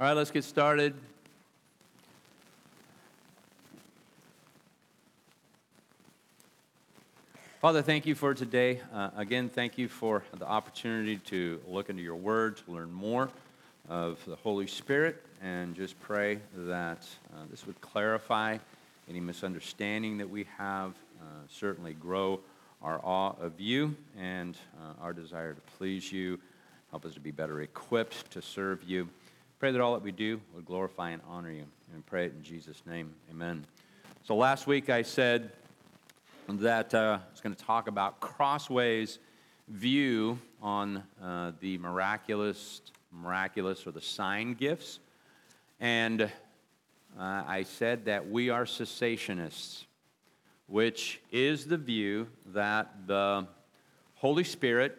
All right, let's get started. Father, thank you for today. Uh, again, thank you for the opportunity to look into your word, to learn more of the Holy Spirit, and just pray that uh, this would clarify any misunderstanding that we have, uh, certainly grow our awe of you and uh, our desire to please you. Help us to be better equipped to serve you. Pray that all that we do would glorify and honor you. And pray it in Jesus' name. Amen. So last week I said that uh, I was going to talk about Crossway's view on uh, the miraculous, miraculous or the sign gifts. And uh, I said that we are cessationists, which is the view that the Holy Spirit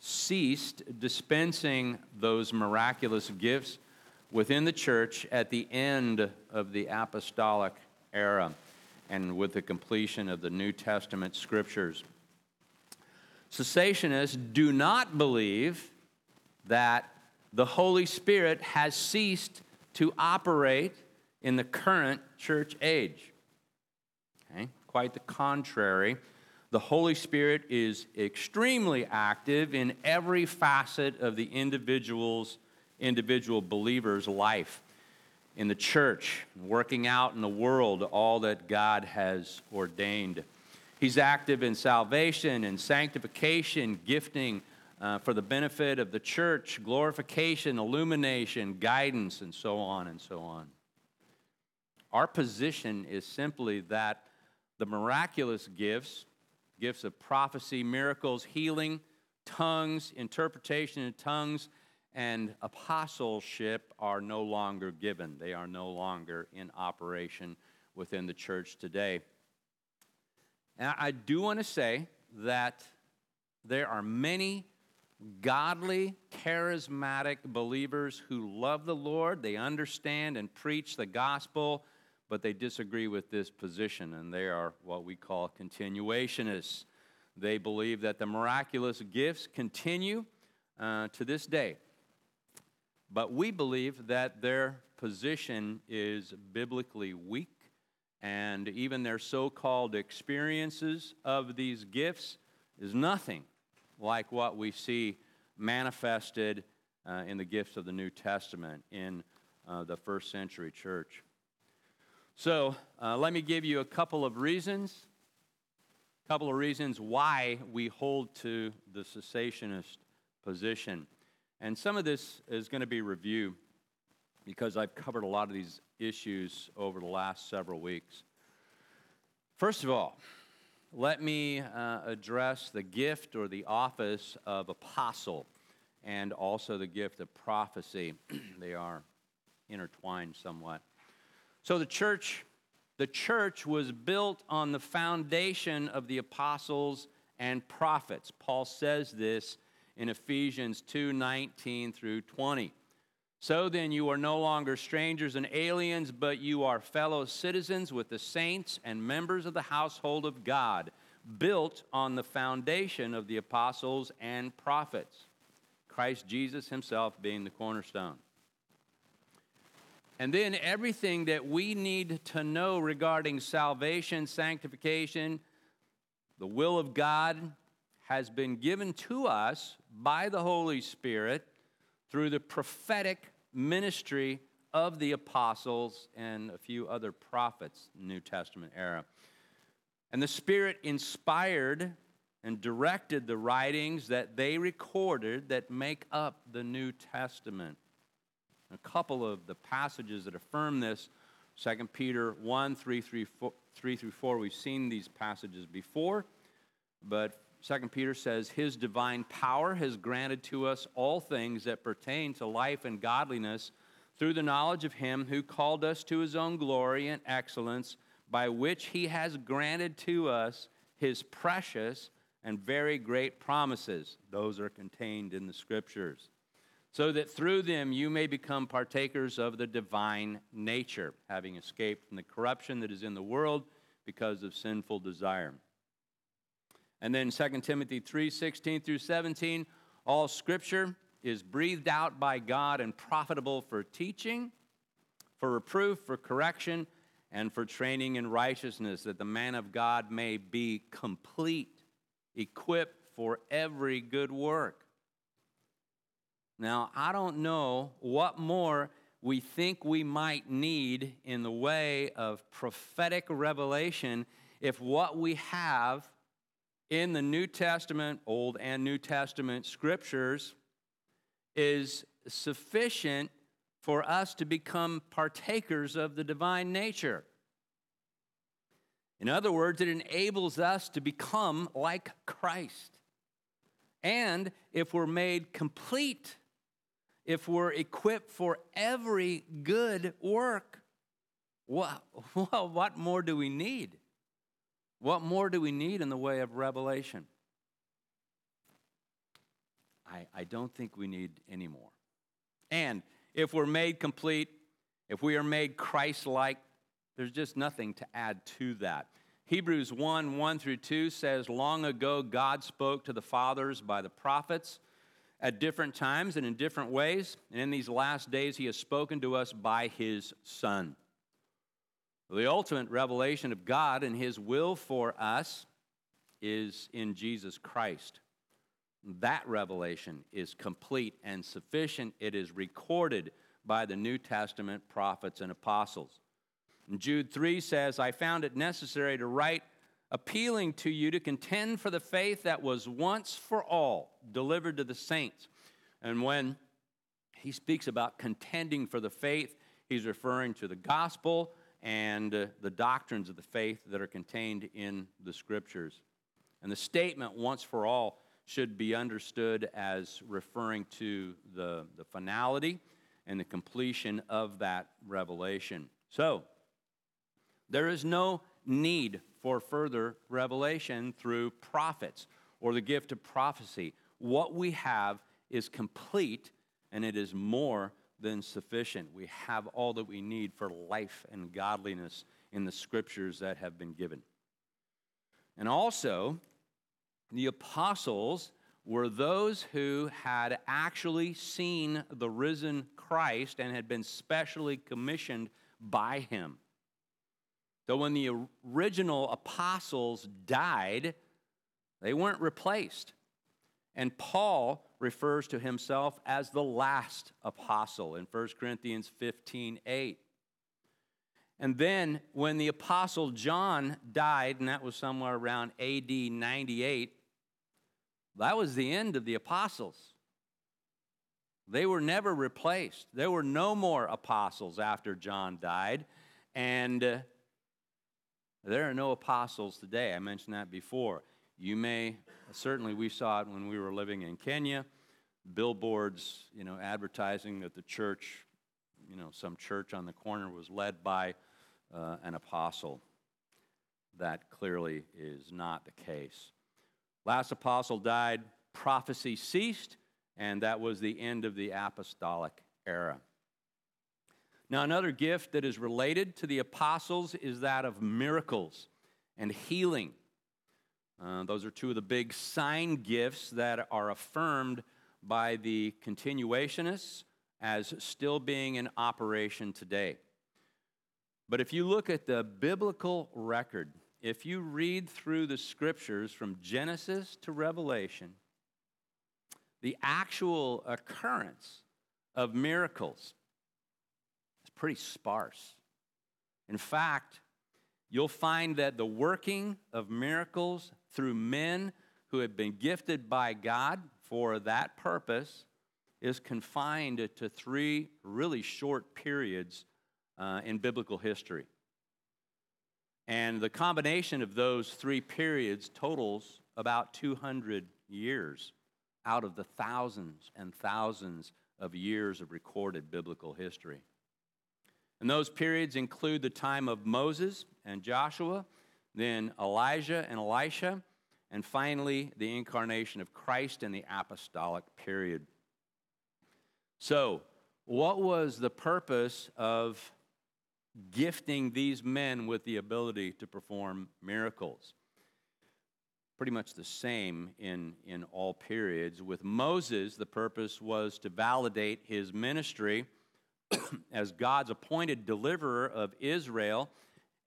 ceased dispensing those miraculous gifts within the church at the end of the apostolic era and with the completion of the New Testament scriptures. Cessationists do not believe that the Holy Spirit has ceased to operate in the current church age. Okay? Quite the contrary. The Holy Spirit is extremely active in every facet of the individual's individual believer's life in the church, working out in the world all that God has ordained. He's active in salvation and sanctification, gifting uh, for the benefit of the church, glorification, illumination, guidance, and so on and so on. Our position is simply that the miraculous gifts, gifts of prophecy, miracles, healing, tongues, interpretation in tongues, and apostleship are no longer given. They are no longer in operation within the church today. And I do want to say that there are many godly, charismatic believers who love the Lord. They understand and preach the gospel, but they disagree with this position, and they are what we call continuationists. They believe that the miraculous gifts continue uh, to this day. But we believe that their position is biblically weak, and even their so called experiences of these gifts is nothing like what we see manifested uh, in the gifts of the New Testament in uh, the first century church. So, uh, let me give you a couple of reasons, a couple of reasons why we hold to the cessationist position. And some of this is going to be review because I've covered a lot of these issues over the last several weeks. First of all, let me uh, address the gift or the office of apostle and also the gift of prophecy. they are intertwined somewhat. So the church the church was built on the foundation of the apostles and prophets. Paul says this in Ephesians 2 19 through 20. So then, you are no longer strangers and aliens, but you are fellow citizens with the saints and members of the household of God, built on the foundation of the apostles and prophets, Christ Jesus himself being the cornerstone. And then everything that we need to know regarding salvation, sanctification, the will of God, has been given to us by the Holy Spirit through the prophetic ministry of the apostles and a few other prophets, New Testament era. And the Spirit inspired and directed the writings that they recorded that make up the New Testament. A couple of the passages that affirm this 2 Peter 1 3 3, 4, 3 through 4. We've seen these passages before, but Second Peter says, His divine power has granted to us all things that pertain to life and godliness through the knowledge of Him who called us to His own glory and excellence, by which He has granted to us His precious and very great promises. Those are contained in the Scriptures. So that through them you may become partakers of the divine nature, having escaped from the corruption that is in the world because of sinful desire. And then 2 Timothy 3 16 through 17, all scripture is breathed out by God and profitable for teaching, for reproof, for correction, and for training in righteousness, that the man of God may be complete, equipped for every good work. Now, I don't know what more we think we might need in the way of prophetic revelation if what we have in the New Testament, Old and New Testament scriptures, is sufficient for us to become partakers of the divine nature. In other words, it enables us to become like Christ. And if we're made complete, if we're equipped for every good work, well, what more do we need? What more do we need in the way of revelation? I, I don't think we need any more. And if we're made complete, if we are made Christ like, there's just nothing to add to that. Hebrews 1 1 through 2 says, Long ago, God spoke to the fathers by the prophets at different times and in different ways. And in these last days, He has spoken to us by His Son. The ultimate revelation of God and His will for us is in Jesus Christ. That revelation is complete and sufficient. It is recorded by the New Testament prophets and apostles. Jude 3 says, I found it necessary to write appealing to you to contend for the faith that was once for all delivered to the saints. And when he speaks about contending for the faith, he's referring to the gospel and uh, the doctrines of the faith that are contained in the scriptures. And the statement, once for all, should be understood as referring to the, the finality and the completion of that revelation. So, there is no need for further revelation through prophets or the gift of prophecy. What we have is complete and it is more than sufficient. We have all that we need for life and godliness in the scriptures that have been given. And also, the apostles were those who had actually seen the risen Christ and had been specially commissioned by him. So when the original apostles died, they weren't replaced. And Paul refers to himself as the last apostle in 1 Corinthians 15 8. And then when the apostle John died, and that was somewhere around AD 98, that was the end of the apostles. They were never replaced. There were no more apostles after John died. And uh, there are no apostles today. I mentioned that before. You may, certainly we saw it when we were living in Kenya, billboards, you know, advertising that the church, you know, some church on the corner was led by uh, an apostle. That clearly is not the case. Last apostle died, prophecy ceased, and that was the end of the apostolic era. Now, another gift that is related to the apostles is that of miracles and healing. Uh, those are two of the big sign gifts that are affirmed by the continuationists as still being in operation today. But if you look at the biblical record, if you read through the scriptures from Genesis to Revelation, the actual occurrence of miracles is pretty sparse. In fact, you'll find that the working of miracles through men who have been gifted by God for that purpose is confined to three really short periods uh, in biblical history. And the combination of those three periods totals about 200 years out of the thousands and thousands of years of recorded biblical history. And those periods include the time of Moses and Joshua, then Elijah and Elisha, and finally the incarnation of Christ in the apostolic period. So, what was the purpose of gifting these men with the ability to perform miracles? pretty much the same in, in all periods. With Moses, the purpose was to validate his ministry as God's appointed deliverer of Israel,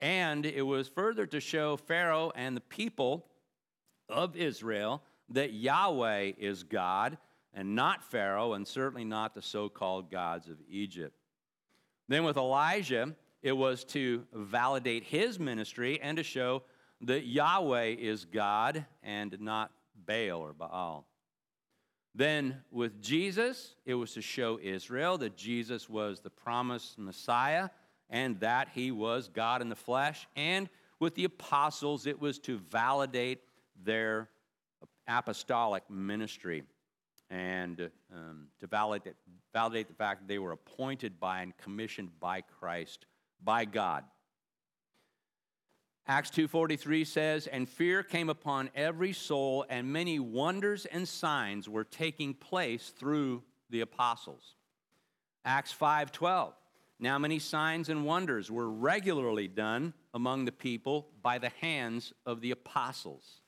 and it was further to show Pharaoh and the people of Israel that Yahweh is God and not Pharaoh, and certainly not the so called gods of Egypt. Then with Elijah, it was to validate his ministry and to show that Yahweh is God and not Baal or Baal. Then with Jesus, it was to show Israel that Jesus was the promised Messiah and that he was God in the flesh. And with the apostles, it was to validate their apostolic ministry and um, to validate, validate the fact that they were appointed by and commissioned by Christ, by God. Acts 2:43 says, "And fear came upon every soul, and many wonders and signs were taking place through the apostles." Acts 5:12, "Now many signs and wonders were regularly done among the people by the hands of the apostles."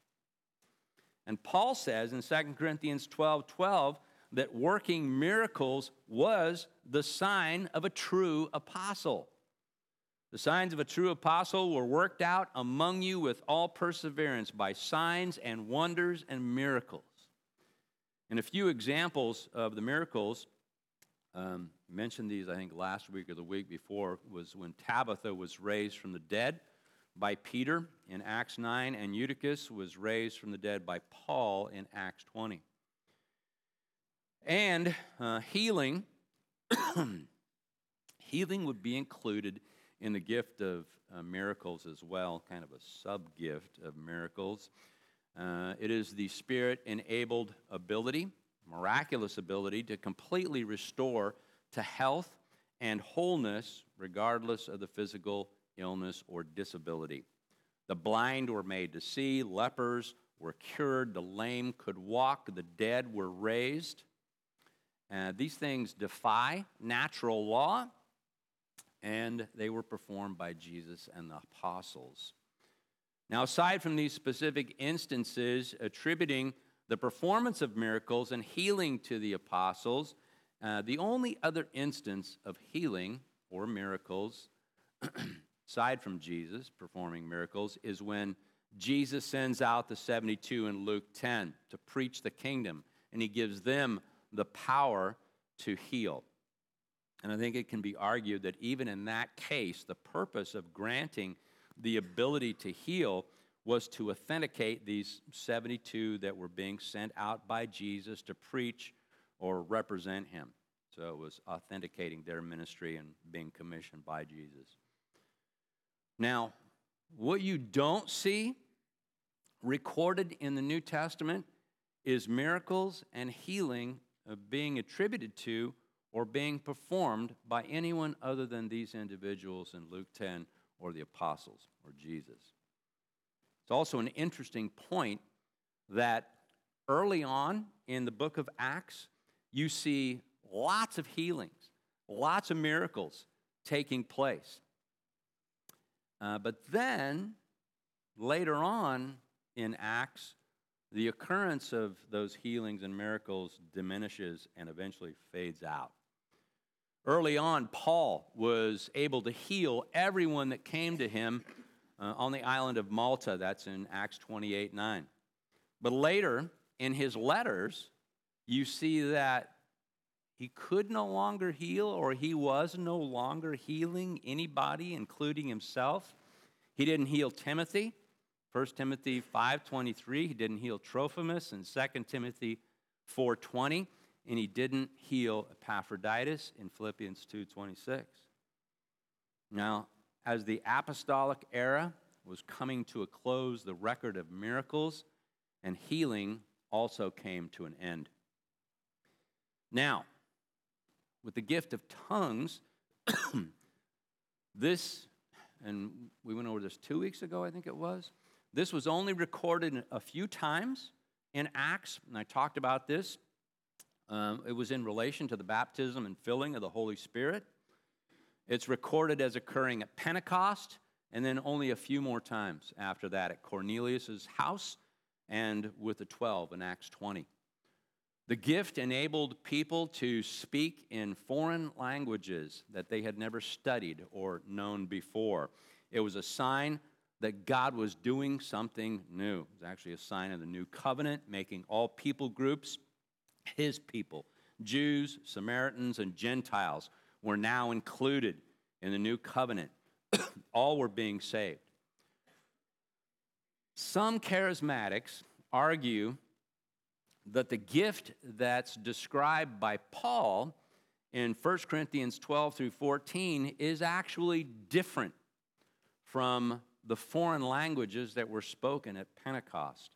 And Paul says in 2 Corinthians 12 12 that working miracles was the sign of a true apostle. The signs of a true apostle were worked out among you with all perseverance by signs and wonders and miracles. And a few examples of the miracles, um, mentioned these, I think, last week or the week before, was when Tabitha was raised from the dead by Peter in Acts 9, and Eutychus was raised from the dead by Paul in Acts 20. And uh, healing, healing would be included in the gift of uh, miracles as well, kind of a sub gift of miracles. Uh, it is the spirit enabled ability, miraculous ability to completely restore to health and wholeness, regardless of the physical illness, or disability. The blind were made to see, lepers were cured, the lame could walk, the dead were raised. Uh, these things defy natural law, and they were performed by Jesus and the apostles. Now, aside from these specific instances attributing the performance of miracles and healing to the apostles, uh, the only other instance of healing or miracles aside from Jesus performing miracles, is when Jesus sends out the 72 in Luke 10 to preach the kingdom, and he gives them the power to heal. And I think it can be argued that even in that case, the purpose of granting the ability to heal was to authenticate these 72 that were being sent out by Jesus to preach or represent him. So it was authenticating their ministry and being commissioned by Jesus. Now, what you don't see recorded in the New Testament is miracles and healing being attributed to or being performed by anyone other than these individuals in Luke 10 or the apostles or Jesus. It's also an interesting point that early on in the book of Acts, you see lots of healings, lots of miracles taking place. Uh, but then, later on in Acts, the occurrence of those healings and miracles diminishes and eventually fades out. Early on, Paul was able to heal everyone that came to him uh, on the island of Malta. That's in Acts 28 9. But later, in his letters, you see that he could no longer heal or he was no longer healing anybody including himself he didn't heal timothy 1 timothy 5.23 he didn't heal trophimus in 2 timothy 4.20 and he didn't heal epaphroditus in philippians 2.26 now as the apostolic era was coming to a close the record of miracles and healing also came to an end now with the gift of tongues, this, and we went over this two weeks ago, I think it was. This was only recorded a few times in Acts, and I talked about this. Um, it was in relation to the baptism and filling of the Holy Spirit. It's recorded as occurring at Pentecost, and then only a few more times after that at Cornelius' house and with the 12 in Acts 20. The gift enabled people to speak in foreign languages that they had never studied or known before. It was a sign that God was doing something new. It was actually a sign of the new covenant, making all people groups his people. Jews, Samaritans, and Gentiles were now included in the new covenant. all were being saved. Some charismatics argue that the gift that's described by Paul in 1 Corinthians 12 through 14 is actually different from the foreign languages that were spoken at Pentecost.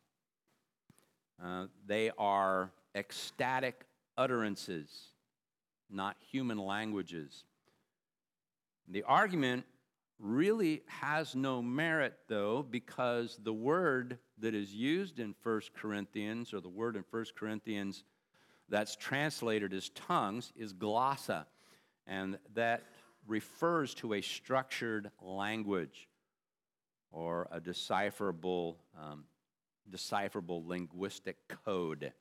Uh, they are ecstatic utterances, not human languages. The argument really has no merit, though, because the word that is used in 1 Corinthians, or the word in 1 Corinthians that's translated as tongues, is glossa, and that refers to a structured language or a decipherable, um, decipherable linguistic code.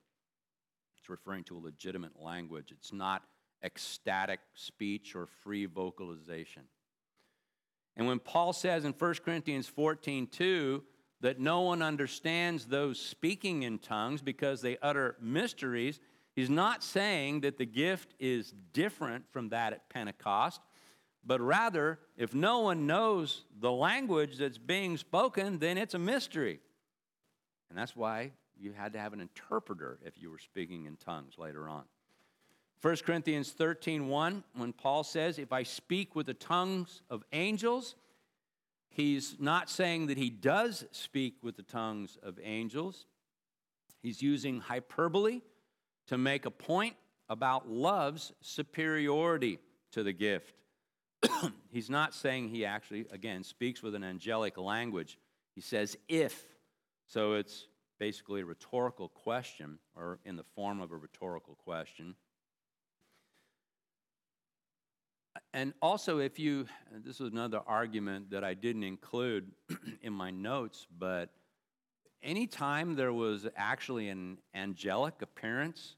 It's referring to a legitimate language. It's not ecstatic speech or free vocalization. And when Paul says in 1 Corinthians 14 2 that no one understands those speaking in tongues because they utter mysteries, he's not saying that the gift is different from that at Pentecost, but rather, if no one knows the language that's being spoken, then it's a mystery. And that's why you had to have an interpreter if you were speaking in tongues later on. 1 Corinthians 13 1, when Paul says, If I speak with the tongues of angels, he's not saying that he does speak with the tongues of angels. He's using hyperbole to make a point about love's superiority to the gift. he's not saying he actually, again, speaks with an angelic language. He says, if. So it's basically a rhetorical question, or in the form of a rhetorical question. And also, if you, this is another argument that I didn't include in my notes, but anytime there was actually an angelic appearance,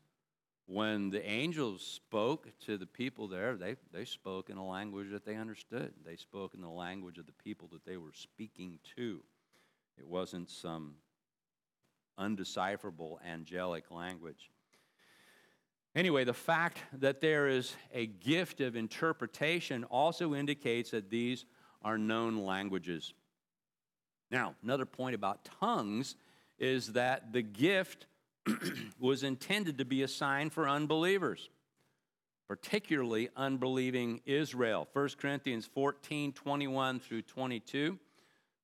when the angels spoke to the people there, they, they spoke in a language that they understood. They spoke in the language of the people that they were speaking to. It wasn't some undecipherable angelic language. Anyway, the fact that there is a gift of interpretation also indicates that these are known languages. Now, another point about tongues is that the gift was intended to be a sign for unbelievers, particularly unbelieving Israel. 1 Corinthians 14 21 through 22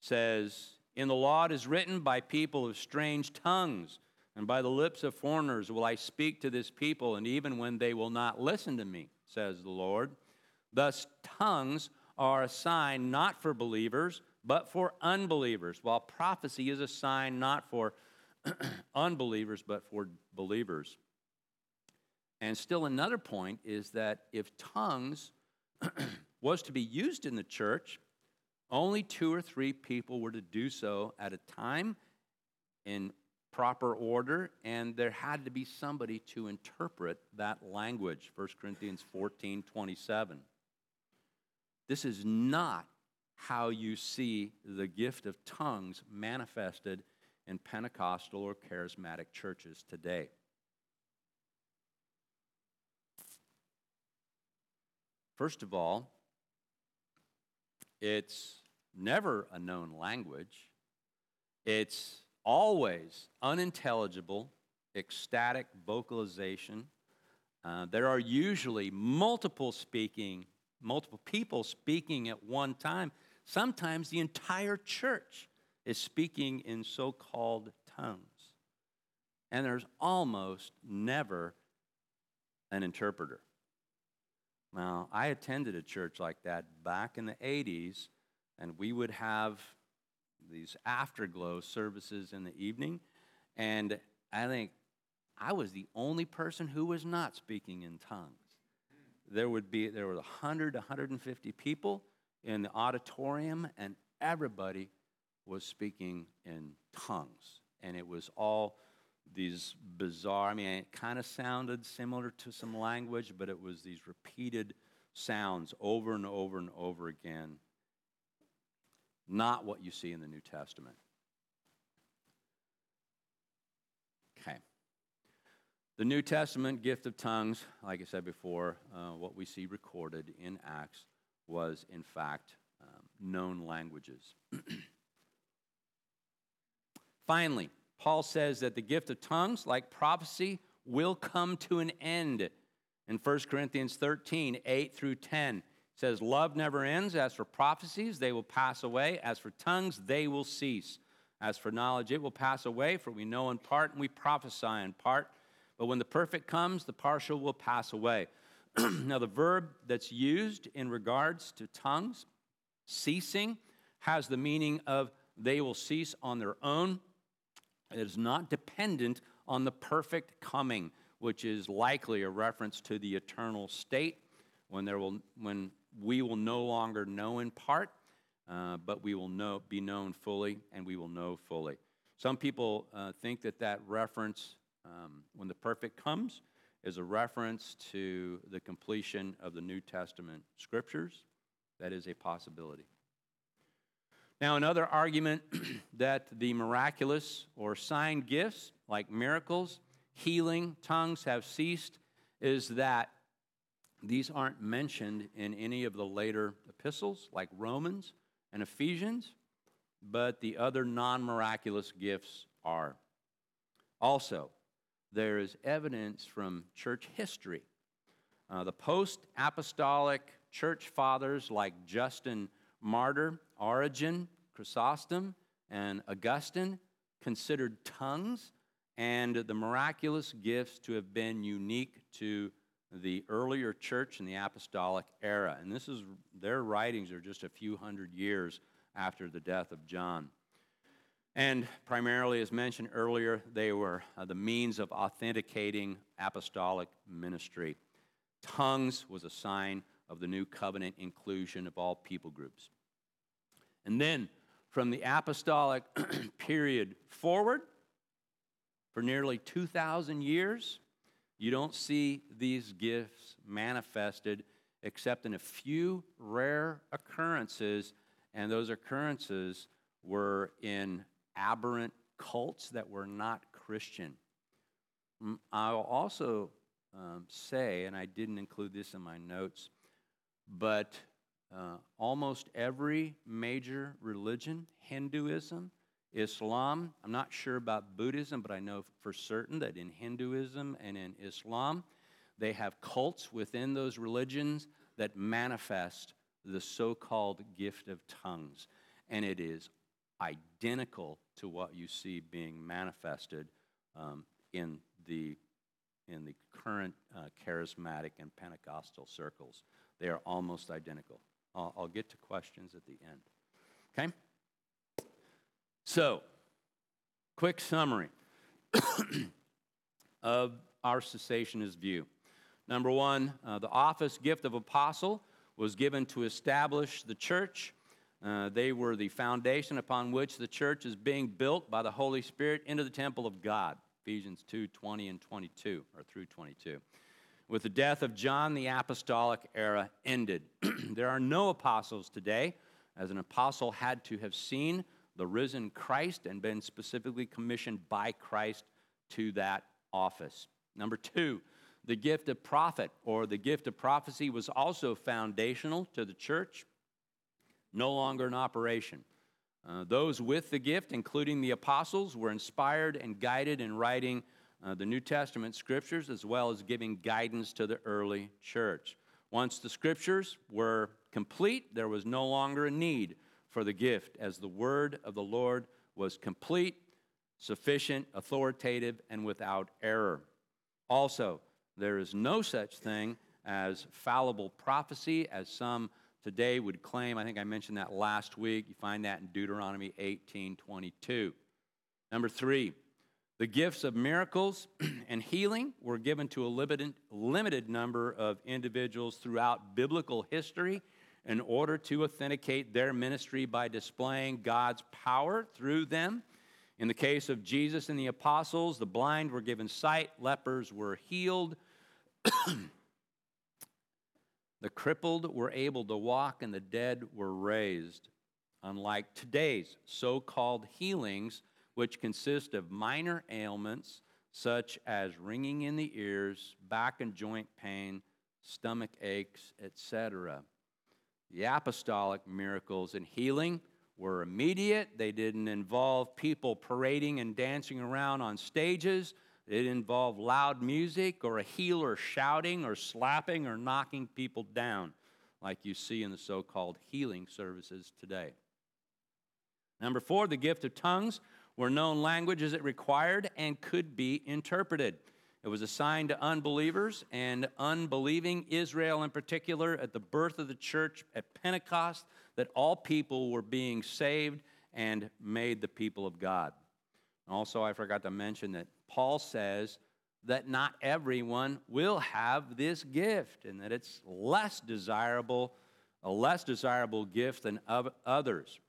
says, In the law it is written, by people of strange tongues, and by the lips of foreigners will I speak to this people, and even when they will not listen to me, says the Lord. Thus, tongues are a sign not for believers, but for unbelievers, while prophecy is a sign not for unbelievers, but for believers. And still, another point is that if tongues was to be used in the church, only two or three people were to do so at a time in proper order, and there had to be somebody to interpret that language. 1 Corinthians 14 27. This is not how you see the gift of tongues manifested in Pentecostal or charismatic churches today. First of all, it's never a known language. It's always unintelligible, ecstatic vocalization. Uh, there are usually multiple speaking, multiple people speaking at one time, sometimes the entire church is speaking in so called tongues. And there's almost never an interpreter. Now, I attended a church like that back in the 80s, and we would have these afterglow services in the evening. And I think I was the only person who was not speaking in tongues. There would be there were 100 150 people in the auditorium and everybody was speaking in tongues. and it was all these bizarre, I mean, it kind of sounded similar to some language, but it was these repeated sounds over and over and over again. Not what you see in the New Testament. Okay. The New Testament gift of tongues, like I said before, uh, what we see recorded in Acts was, in fact, um, known languages. Finally, Paul says that the gift of tongues, like prophecy, will come to an end. In 1 Corinthians 13, 8 through 10, it says, Love never ends. As for prophecies, they will pass away. As for tongues, they will cease. As for knowledge, it will pass away, for we know in part and we prophesy in part. But when the perfect comes, the partial will pass away. now, the verb that's used in regards to tongues, ceasing, has the meaning of they will cease on their own it is not dependent on the perfect coming, which is likely a reference to the eternal state when, there will, when we will no longer know in part, uh, but we will know, be known fully and we will know fully. Some people uh, think that that reference, um, when the perfect comes, is a reference to the completion of the New Testament scriptures. That is a possibility. Now, another argument that the miraculous or sign gifts, like miracles, healing, tongues, have ceased is that these aren't mentioned in any of the later epistles, like Romans and Ephesians, but the other non miraculous gifts are. Also, there is evidence from church history. Uh, the post apostolic church fathers like Justin Martyr, Origen, Chrysostom, and Augustine considered tongues and the miraculous gifts to have been unique to the earlier church in the apostolic era. And this is their writings are just a few hundred years after the death of John. And primarily, as mentioned earlier, they were uh, the means of authenticating apostolic ministry. Tongues was a sign of the new covenant inclusion of all people groups. And then from the apostolic period forward, for nearly 2,000 years, you don't see these gifts manifested except in a few rare occurrences, and those occurrences were in aberrant cults that were not Christian. Mm, I'll also um, say, and I didn't include this in my notes, but uh, almost every major religion, Hinduism, Islam, I'm not sure about Buddhism, but I know for certain that in Hinduism and in Islam, they have cults within those religions that manifest the so called gift of tongues. And it is identical to what you see being manifested um, in, the, in the current uh, charismatic and Pentecostal circles. They are almost identical. I'll, I'll get to questions at the end. Okay? So, quick summary of our cessationist view. Number one, uh, the office gift of apostle was given to establish the church. Uh, they were the foundation upon which the church is being built by the Holy Spirit into the temple of God. Ephesians 2 20 and 22, or through 22. With the death of John, the apostolic era ended. there are no apostles today, as an apostle had to have seen the risen Christ and been specifically commissioned by Christ to that office. Number two, the gift of prophet or the gift of prophecy was also foundational to the church, no longer in operation. Uh, those with the gift, including the apostles, were inspired and guided in writing uh, the New Testament scriptures as well as giving guidance to the early church. Once the scriptures were complete, there was no longer a need for the gift, as the word of the Lord was complete, sufficient, authoritative, and without error. Also, there is no such thing as fallible prophecy, as some today would claim. I think I mentioned that last week. You find that in Deuteronomy 18 22. Number three, the gifts of miracles and healing were given to a limited, limited number of individuals throughout biblical history in order to authenticate their ministry by displaying God's power through them. In the case of Jesus and the apostles, the blind were given sight, lepers were healed, the crippled were able to walk, and the dead were raised. Unlike today's so called healings, which consist of minor ailments such as ringing in the ears, back and joint pain, stomach aches, etc. The apostolic miracles and healing were immediate. They didn't involve people parading and dancing around on stages. They didn't involve loud music or a healer shouting or slapping or knocking people down like you see in the so called healing services today. Number four, the gift of tongues were known languages that required and could be interpreted. It was assigned to unbelievers and unbelieving Israel in particular at the birth of the church at Pentecost that all people were being saved and made the people of God. Also, I forgot to mention that Paul says that not everyone will have this gift and that it's less desirable, a less desirable gift than others.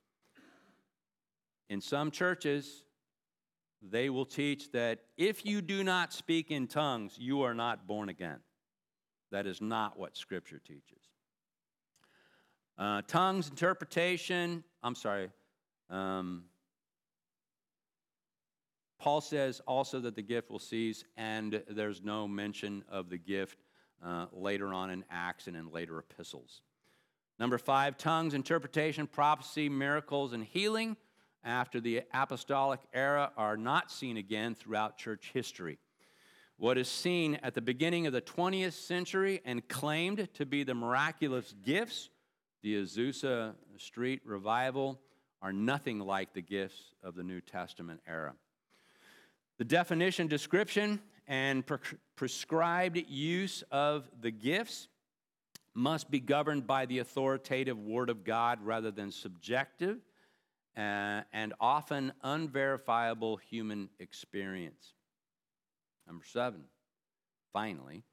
In some churches, they will teach that if you do not speak in tongues, you are not born again. That is not what Scripture teaches. Uh, tongues, interpretation, I'm sorry. Um, Paul says also that the gift will cease, and there's no mention of the gift uh, later on in Acts and in later epistles. Number five, tongues, interpretation, prophecy, miracles, and healing after the apostolic era are not seen again throughout church history. What is seen at the beginning of the 20th century and claimed to be the miraculous gifts, the Azusa Street revival, are nothing like the gifts of the New Testament era. The definition, description, and pre- prescribed use of the gifts must be governed by the authoritative Word of God rather than subjective Uh, and often unverifiable human experience. Number seven, finally,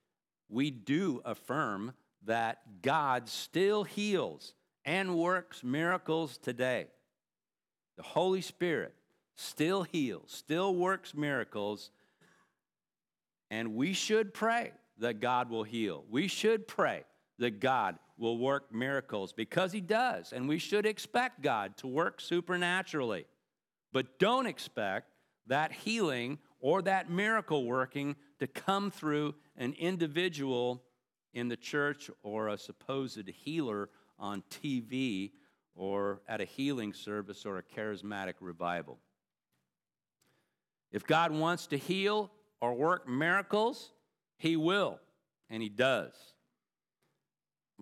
we do affirm that God still heals and works miracles today. The Holy Spirit still heals, still works miracles, and we should pray that God will heal. We should pray that God will work miracles because He does, and we should expect God to work supernaturally. But don't expect that healing or that miracle working to come through an individual in the church or a supposed healer on TV or at a healing service or a charismatic revival. If God wants to heal or work miracles, He will, and He does.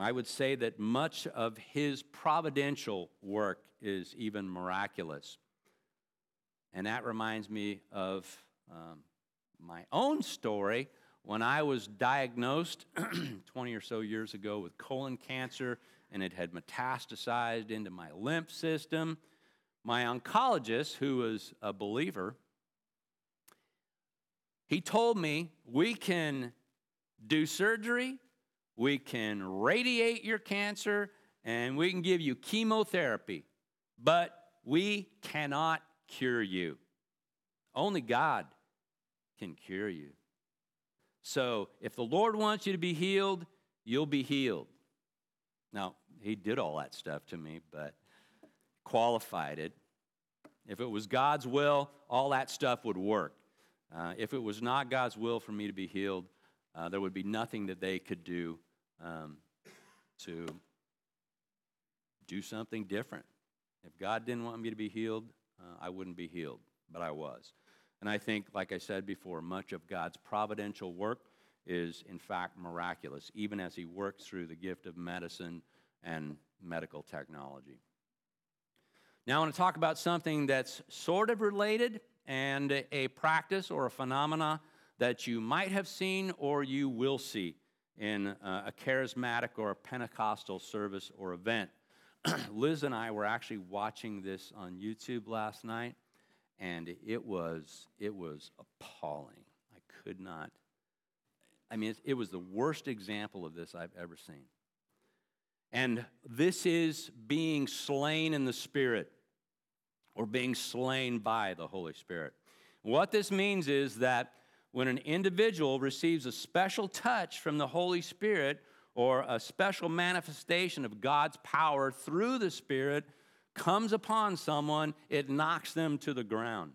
I would say that much of his providential work is even miraculous. And that reminds me of um, my own story when I was diagnosed 20 or so years ago with colon cancer and it had metastasized into my lymph system. My oncologist, who was a believer, he told me we can do surgery we can radiate your cancer, and we can give you chemotherapy, but we cannot cure you. Only God can cure you. So if the Lord wants you to be healed, you'll be healed. Now, He did all that stuff to me, but qualified it. If it was God's will, all that stuff would work. Uh, if it was not God's will for me to be healed, uh, there would be nothing that they could do um, to do something different. If God didn't want me to be healed, uh, I wouldn't be healed, but I was. And I think, like I said before, much of God's providential work is, in fact, miraculous, even as He works through the gift of medicine and medical technology. Now, I want to talk about something that's sort of related and a practice or a phenomena that you might have seen or you will see in uh, a charismatic or a Pentecostal service or event. Liz and I were actually watching this on YouTube last night, and it was it was appalling. I could not. I mean, it, it was the worst example of this I've ever seen. And this is being slain in the spirit, or being slain by the Holy Spirit. What this means is that when an individual receives a special touch from the Holy Spirit or a special manifestation of God's power through the Spirit comes upon someone, it knocks them to the ground.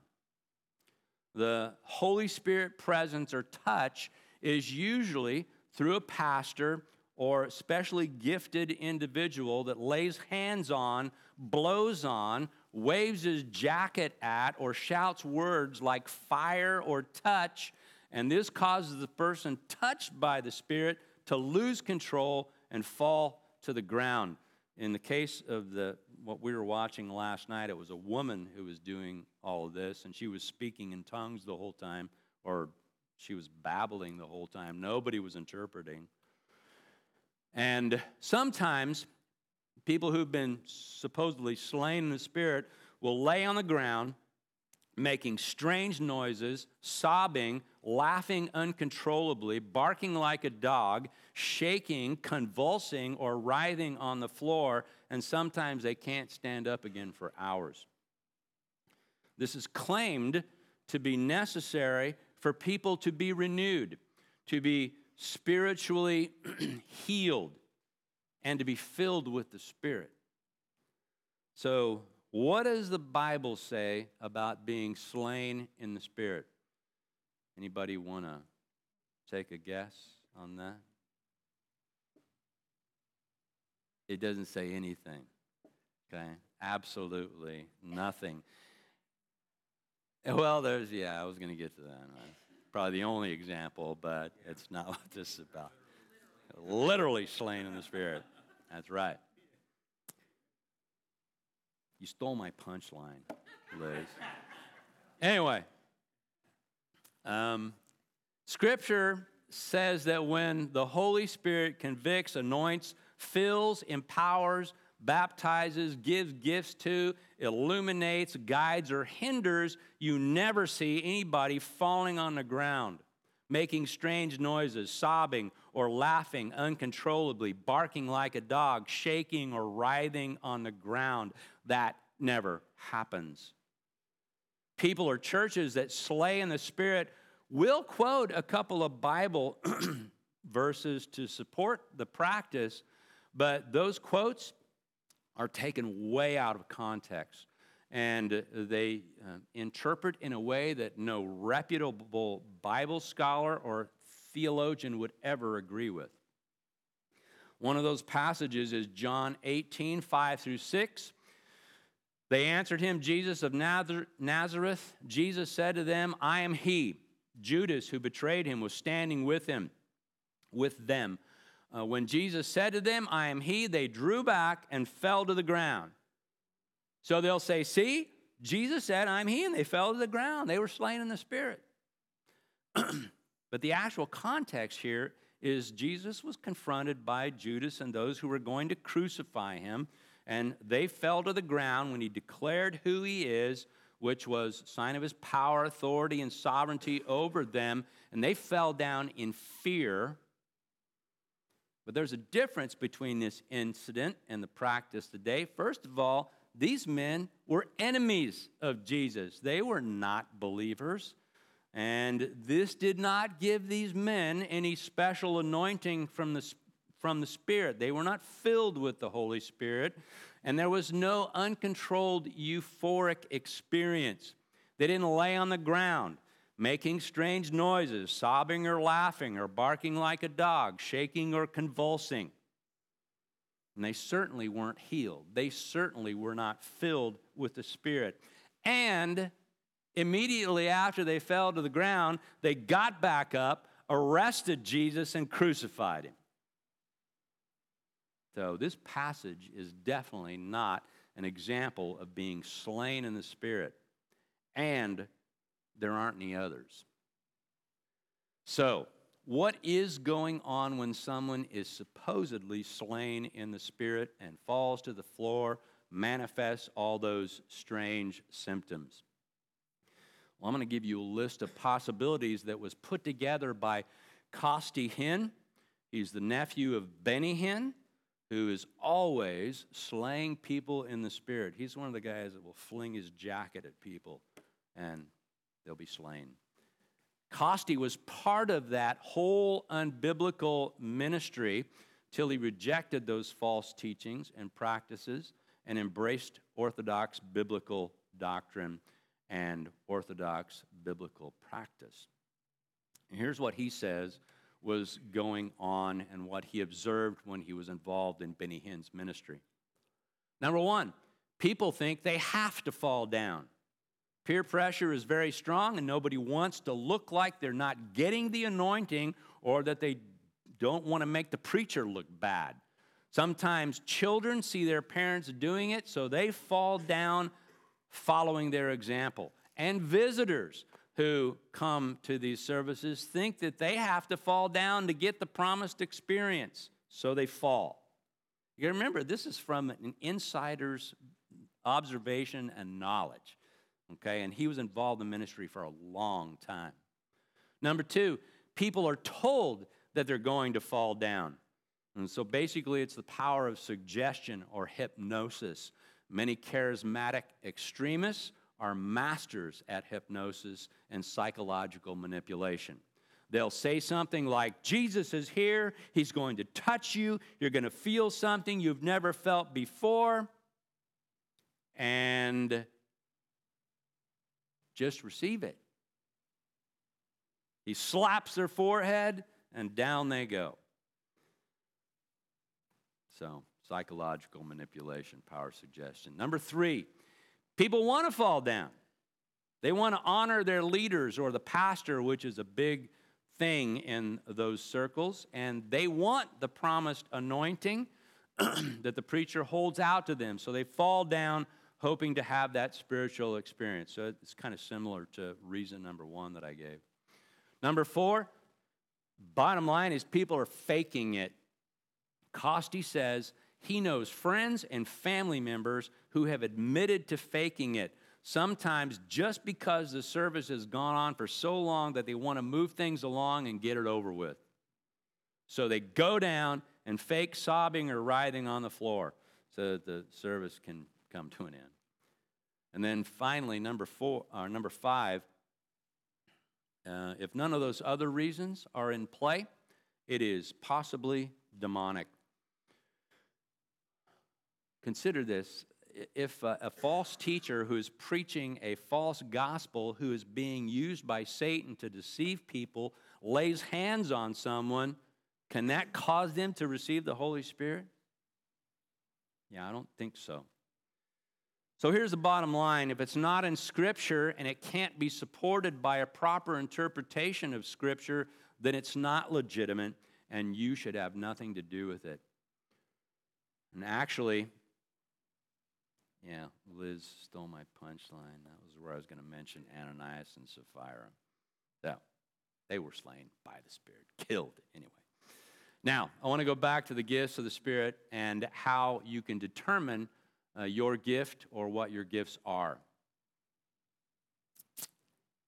The Holy Spirit presence or touch is usually through a pastor or specially gifted individual that lays hands on, blows on, waves his jacket at, or shouts words like fire or touch, and this causes the person touched by the Spirit to lose control and fall to the ground. In the case of the what we were watching last night, it was a woman who was doing all of this, and she was speaking in tongues the whole time, or she was babbling the whole time. Nobody was interpreting. And sometimes people who've been supposedly slain in the spirit will lay on the ground making strange noises, sobbing, laughing uncontrollably, barking like a dog, shaking, convulsing, or writhing on the floor, and sometimes they can't stand up again for hours. This is claimed to be necessary for people to be renewed, to be spiritually healed, and to be filled with the Spirit. So, what does the Bible say about being slain in the Spirit? Anybody want to take a guess on that? It doesn't say anything. Okay? Absolutely nothing. Well, there's, yeah, I was going to get to that. Probably the only example, but it's not what this is about. Literally slain in the Spirit. That's right. You stole my punchline, Liz. anyway, um, Scripture says that when the Holy Spirit convicts, anoints, fills, empowers, baptizes, gives gifts to, illuminates, guides, or hinders, you never see anybody falling on the ground, making strange noises, sobbing, or laughing uncontrollably, barking like a dog, shaking or writhing on the ground. That never happens. People or churches that slay in the Spirit will quote a couple of Bible verses to support the practice, but those quotes are taken way out of context and they uh, interpret in a way that no reputable Bible scholar or theologian would ever agree with. One of those passages is John 18, 5 through 6. They answered him, Jesus of Nazareth. Jesus said to them, I am he. Judas, who betrayed him, was standing with him, with them. Uh, when Jesus said to them, I am he, they drew back and fell to the ground. So they'll say, See, Jesus said, I'm he, and they fell to the ground. They were slain in the spirit. but the actual context here is Jesus was confronted by Judas and those who were going to crucify him, and they fell to the ground when he declared who he is, which was sign of his power, authority, and sovereignty over them, and they fell down in fear but there's a difference between this incident and the practice today. First of all, these men were enemies of Jesus, they were not believers. And this did not give these men any special anointing from the, from the Spirit. They were not filled with the Holy Spirit, and there was no uncontrolled euphoric experience. They didn't lay on the ground making strange noises, sobbing or laughing or barking like a dog, shaking or convulsing. And they certainly weren't healed. They certainly were not filled with the Spirit. And immediately after they fell to the ground, they got back up, arrested Jesus, and crucified him. So, this passage is definitely not an example of being slain in the Spirit and there aren't any others. So, what is going on when someone is supposedly slain in the spirit and falls to the floor, manifests all those strange symptoms? Well, I'm going to give you a list of possibilities that was put together by Costi Hinn. He's the nephew of Benny Hinn, who is always slaying people in the spirit. He's one of the guys that will fling his jacket at people and they'll be slain. Costi was part of that whole unbiblical ministry till he rejected those false teachings and practices and embraced orthodox biblical doctrine and orthodox biblical practice. And here's what he says was going on and what he observed when he was involved in Benny Hinn's ministry. Number one, people think they have to fall down. Peer pressure is very strong, and nobody wants to look like they're not getting the anointing or that they don't want to make the preacher look bad. Sometimes children see their parents doing it, so they fall down following their example. And visitors who come to these services think that they have to fall down to get the promised experience, so they fall. You remember, this is from an insider's observation and knowledge. Okay, and he was involved in ministry for a long time. Number two, people are told that they're going to fall down. And so basically, it's the power of suggestion or hypnosis. Many charismatic extremists are masters at hypnosis and psychological manipulation. They'll say something like, Jesus is here, he's going to touch you, you're going to feel something you've never felt before, and just receive it. He slaps their forehead, and down they go. So, psychological manipulation, power suggestion. Number three, people want to fall down. They want to honor their leaders or the pastor, which is a big thing in those circles, and they want the promised anointing that the preacher holds out to them. So they fall down hoping to have that spiritual experience. So it's kind of similar to reason number one that I gave. Number four, bottom line is people are faking it. Costi says he knows friends and family members who have admitted to faking it, sometimes just because the service has gone on for so long that they want to move things along and get it over with. So they go down and fake sobbing or writhing on the floor so that the service can come to an end. And then finally, number four, or uh, number five, uh, if none of those other reasons are in play, it is possibly demonic. Consider this if a, a, false teacher who is preaching a false gospel, who is being used by Satan to deceive people, lays hands on someone, can that cause them to receive the Holy Spirit? Yeah, I don't think so. So here's the bottom line if it's not in Scripture and it can't be supported by a proper interpretation of Scripture, then it's not legitimate and you should have nothing to do with it. And actually, yeah, Liz stole my punchline. That was where I was going to mention Ananias and Sapphira. So they were slain by the Spirit, killed anyway. Now, I want to go back to the gifts of the Spirit and how you can determine uh, your gift or what your gifts are.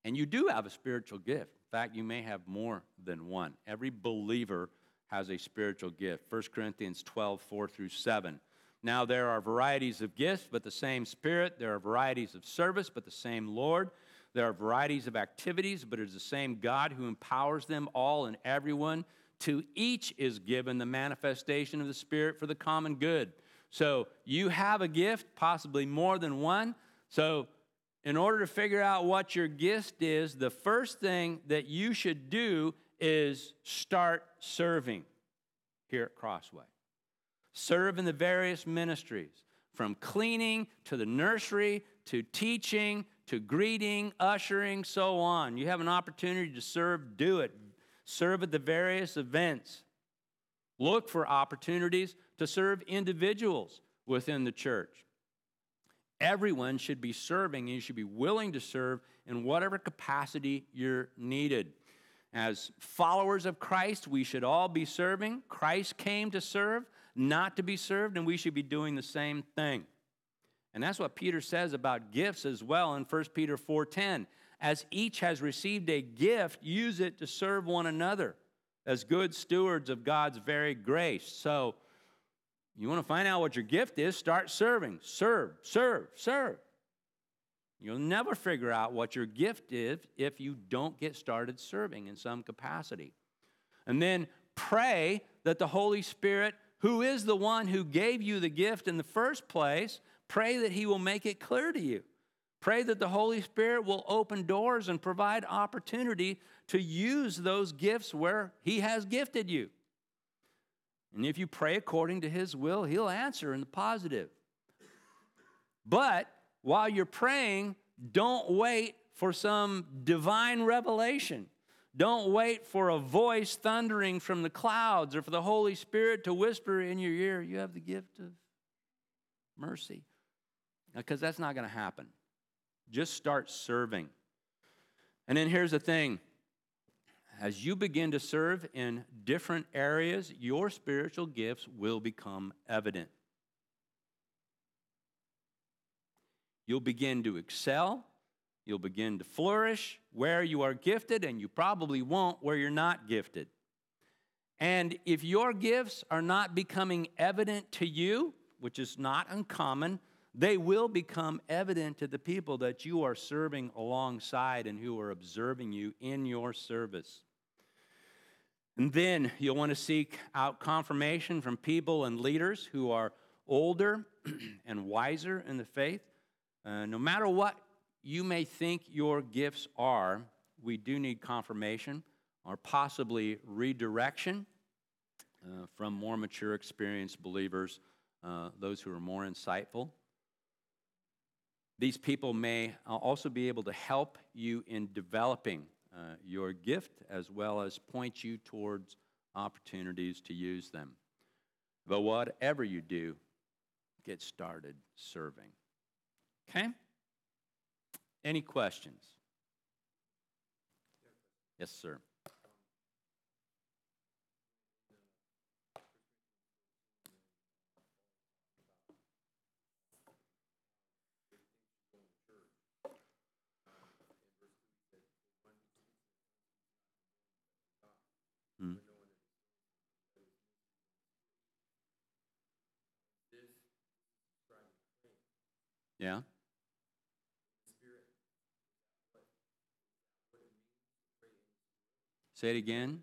And you do have a spiritual gift. In fact, you may have more than one. Every believer has a spiritual gift. 1 Corinthians 12, 4 through 7. Now, there are varieties of gifts, but the same Spirit. There are varieties of service, but the same Lord. There are varieties of activities, but it is the same God who empowers them all and everyone. To each is given the manifestation of the Spirit for the common good. So you have a gift, possibly more than one. So, in order to figure out what your gift is, the first thing that you should do is start serving here at Crossway. Serve in the various ministries, from cleaning to the nursery to teaching to greeting, ushering, so on. You have an opportunity to serve, do it. Serve at the various events. Look for opportunities to serve individuals within the church. Everyone should be serving, and you should be willing to serve in whatever capacity you're needed. As followers of Christ, we should all be serving. Christ came to serve, not to be served, and we should be doing the same thing. And that's what Peter says about gifts as well in 1 Peter 4:10. As each has received a gift, use it to serve one another as good stewards of God's very grace. So, You want to find out what your gift is? Start serving. Serve, serve, serve. You'll never figure out what your gift is if you don't get started serving in some capacity. And then pray that the Holy Spirit, who is the one who gave you the gift in the first place, pray that He will make it clear to you. Pray that the Holy Spirit will open doors and provide opportunity to use those gifts where He has gifted you. And if you pray according to His will, He'll answer in the positive. But while you're praying, don't wait for some divine revelation. Don't wait for a voice thundering from the clouds or for the Holy Spirit to whisper in your ear, You have the gift of mercy. Because that's not going to happen. Just start serving. And then here's the thing as you begin to serve in different areas, your spiritual gifts will become evident. You'll begin to excel. You'll begin to flourish where you are gifted, and you probably won't where you're not gifted. And if your gifts are not becoming evident to you, which is not uncommon, they will become evident to the people that you are serving alongside and who are observing you in your service. And then you'll want to seek out confirmation from people and leaders who are older and wiser in the faith. Uh, no matter what you may think your gifts are, we do need confirmation or possibly redirection uh, from more mature, experienced believers, uh, those who are more insightful. These people may uh, also be able to help you in developing uh, your gift as well as point you towards opportunities to use them. But whatever you do, get started serving. Okay? Any questions? Yes, sir. Hmm. Yeah. Say it again.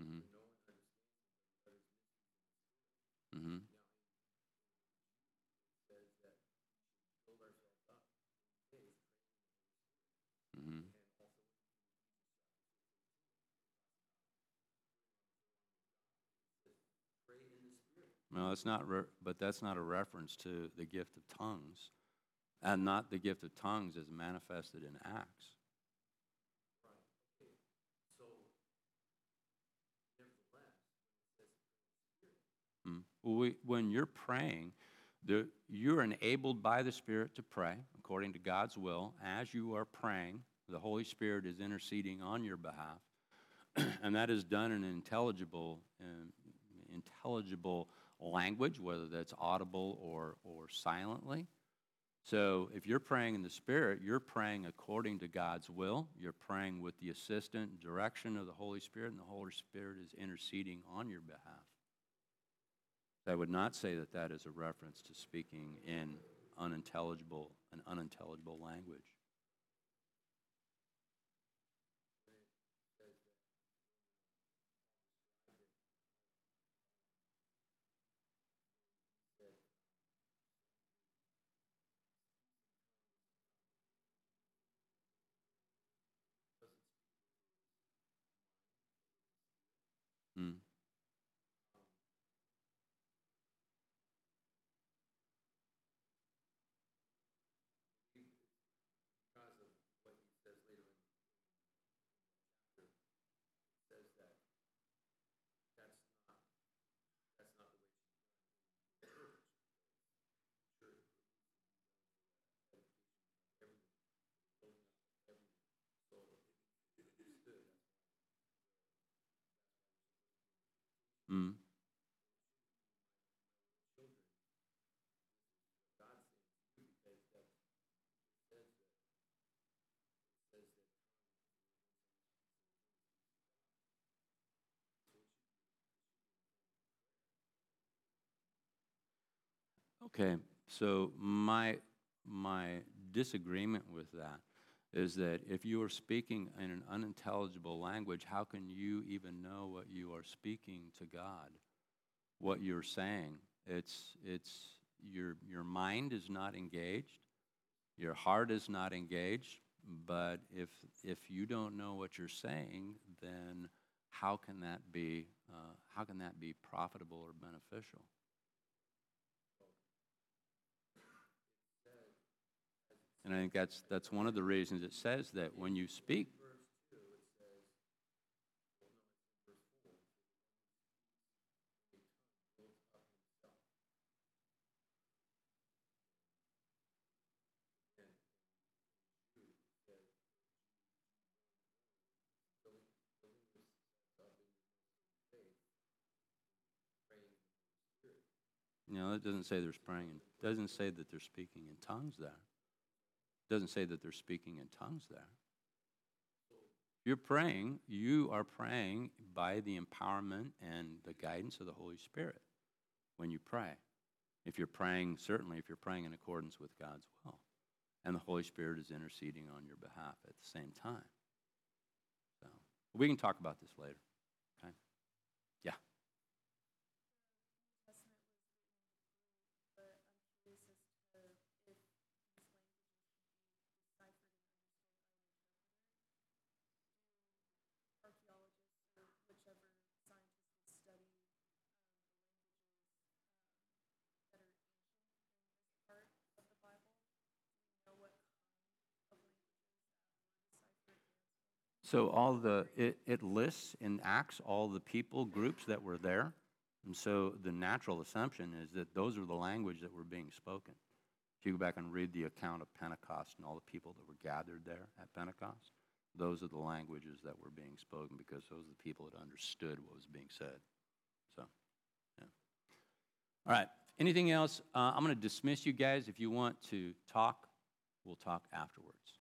Mm-hmm. Mm-hmm. Mm-hmm. No, it's not, re- but that's not a reference to the gift of tongues, and not the gift of tongues as manifested in Acts. Mm. Well, we, when you're praying, the, you're enabled by the Spirit to pray according to God's will. As you are praying, the Holy Spirit is interceding on your behalf, and that is done in intelligible, uh, intelligible language, whether that's audible or, or silently. So if you're praying in the Spirit, you're praying according to God's will. You're praying with the assistant direction of the Holy Spirit, and the Holy Spirit is interceding on your behalf. I would not say that that is a reference to speaking in unintelligible, an unintelligible language. Okay, so my, my disagreement with that is that if you are speaking in an unintelligible language, how can you even know what you are speaking to God? What you're saying? It's, it's, your, your mind is not engaged, your heart is not engaged, but if, if you don't know what you're saying, then how can that be, uh, how can that be profitable or beneficial? And I think that's, that's one of the reasons it says that when you speak. No, it doesn't say there's praying. It doesn't say that they're speaking in tongues there doesn't say that they're speaking in tongues there. You're praying, you are praying by the empowerment and the guidance of the Holy Spirit when you pray. If you're praying, certainly if you're praying in accordance with God's will, and the Holy Spirit is interceding on your behalf at the same time. So we can talk about this later. Okay? Yeah. So all the, it, it lists in Acts all the people groups that were there. And so the natural assumption is that those are the language that were being spoken. If you go back and read the account of Pentecost and all the people that were gathered there at Pentecost, those are the languages that were being spoken because those are the people that understood what was being said. So, yeah. All right. Anything else? Uh, I'm going to dismiss you guys. If you want to talk, we'll talk afterwards.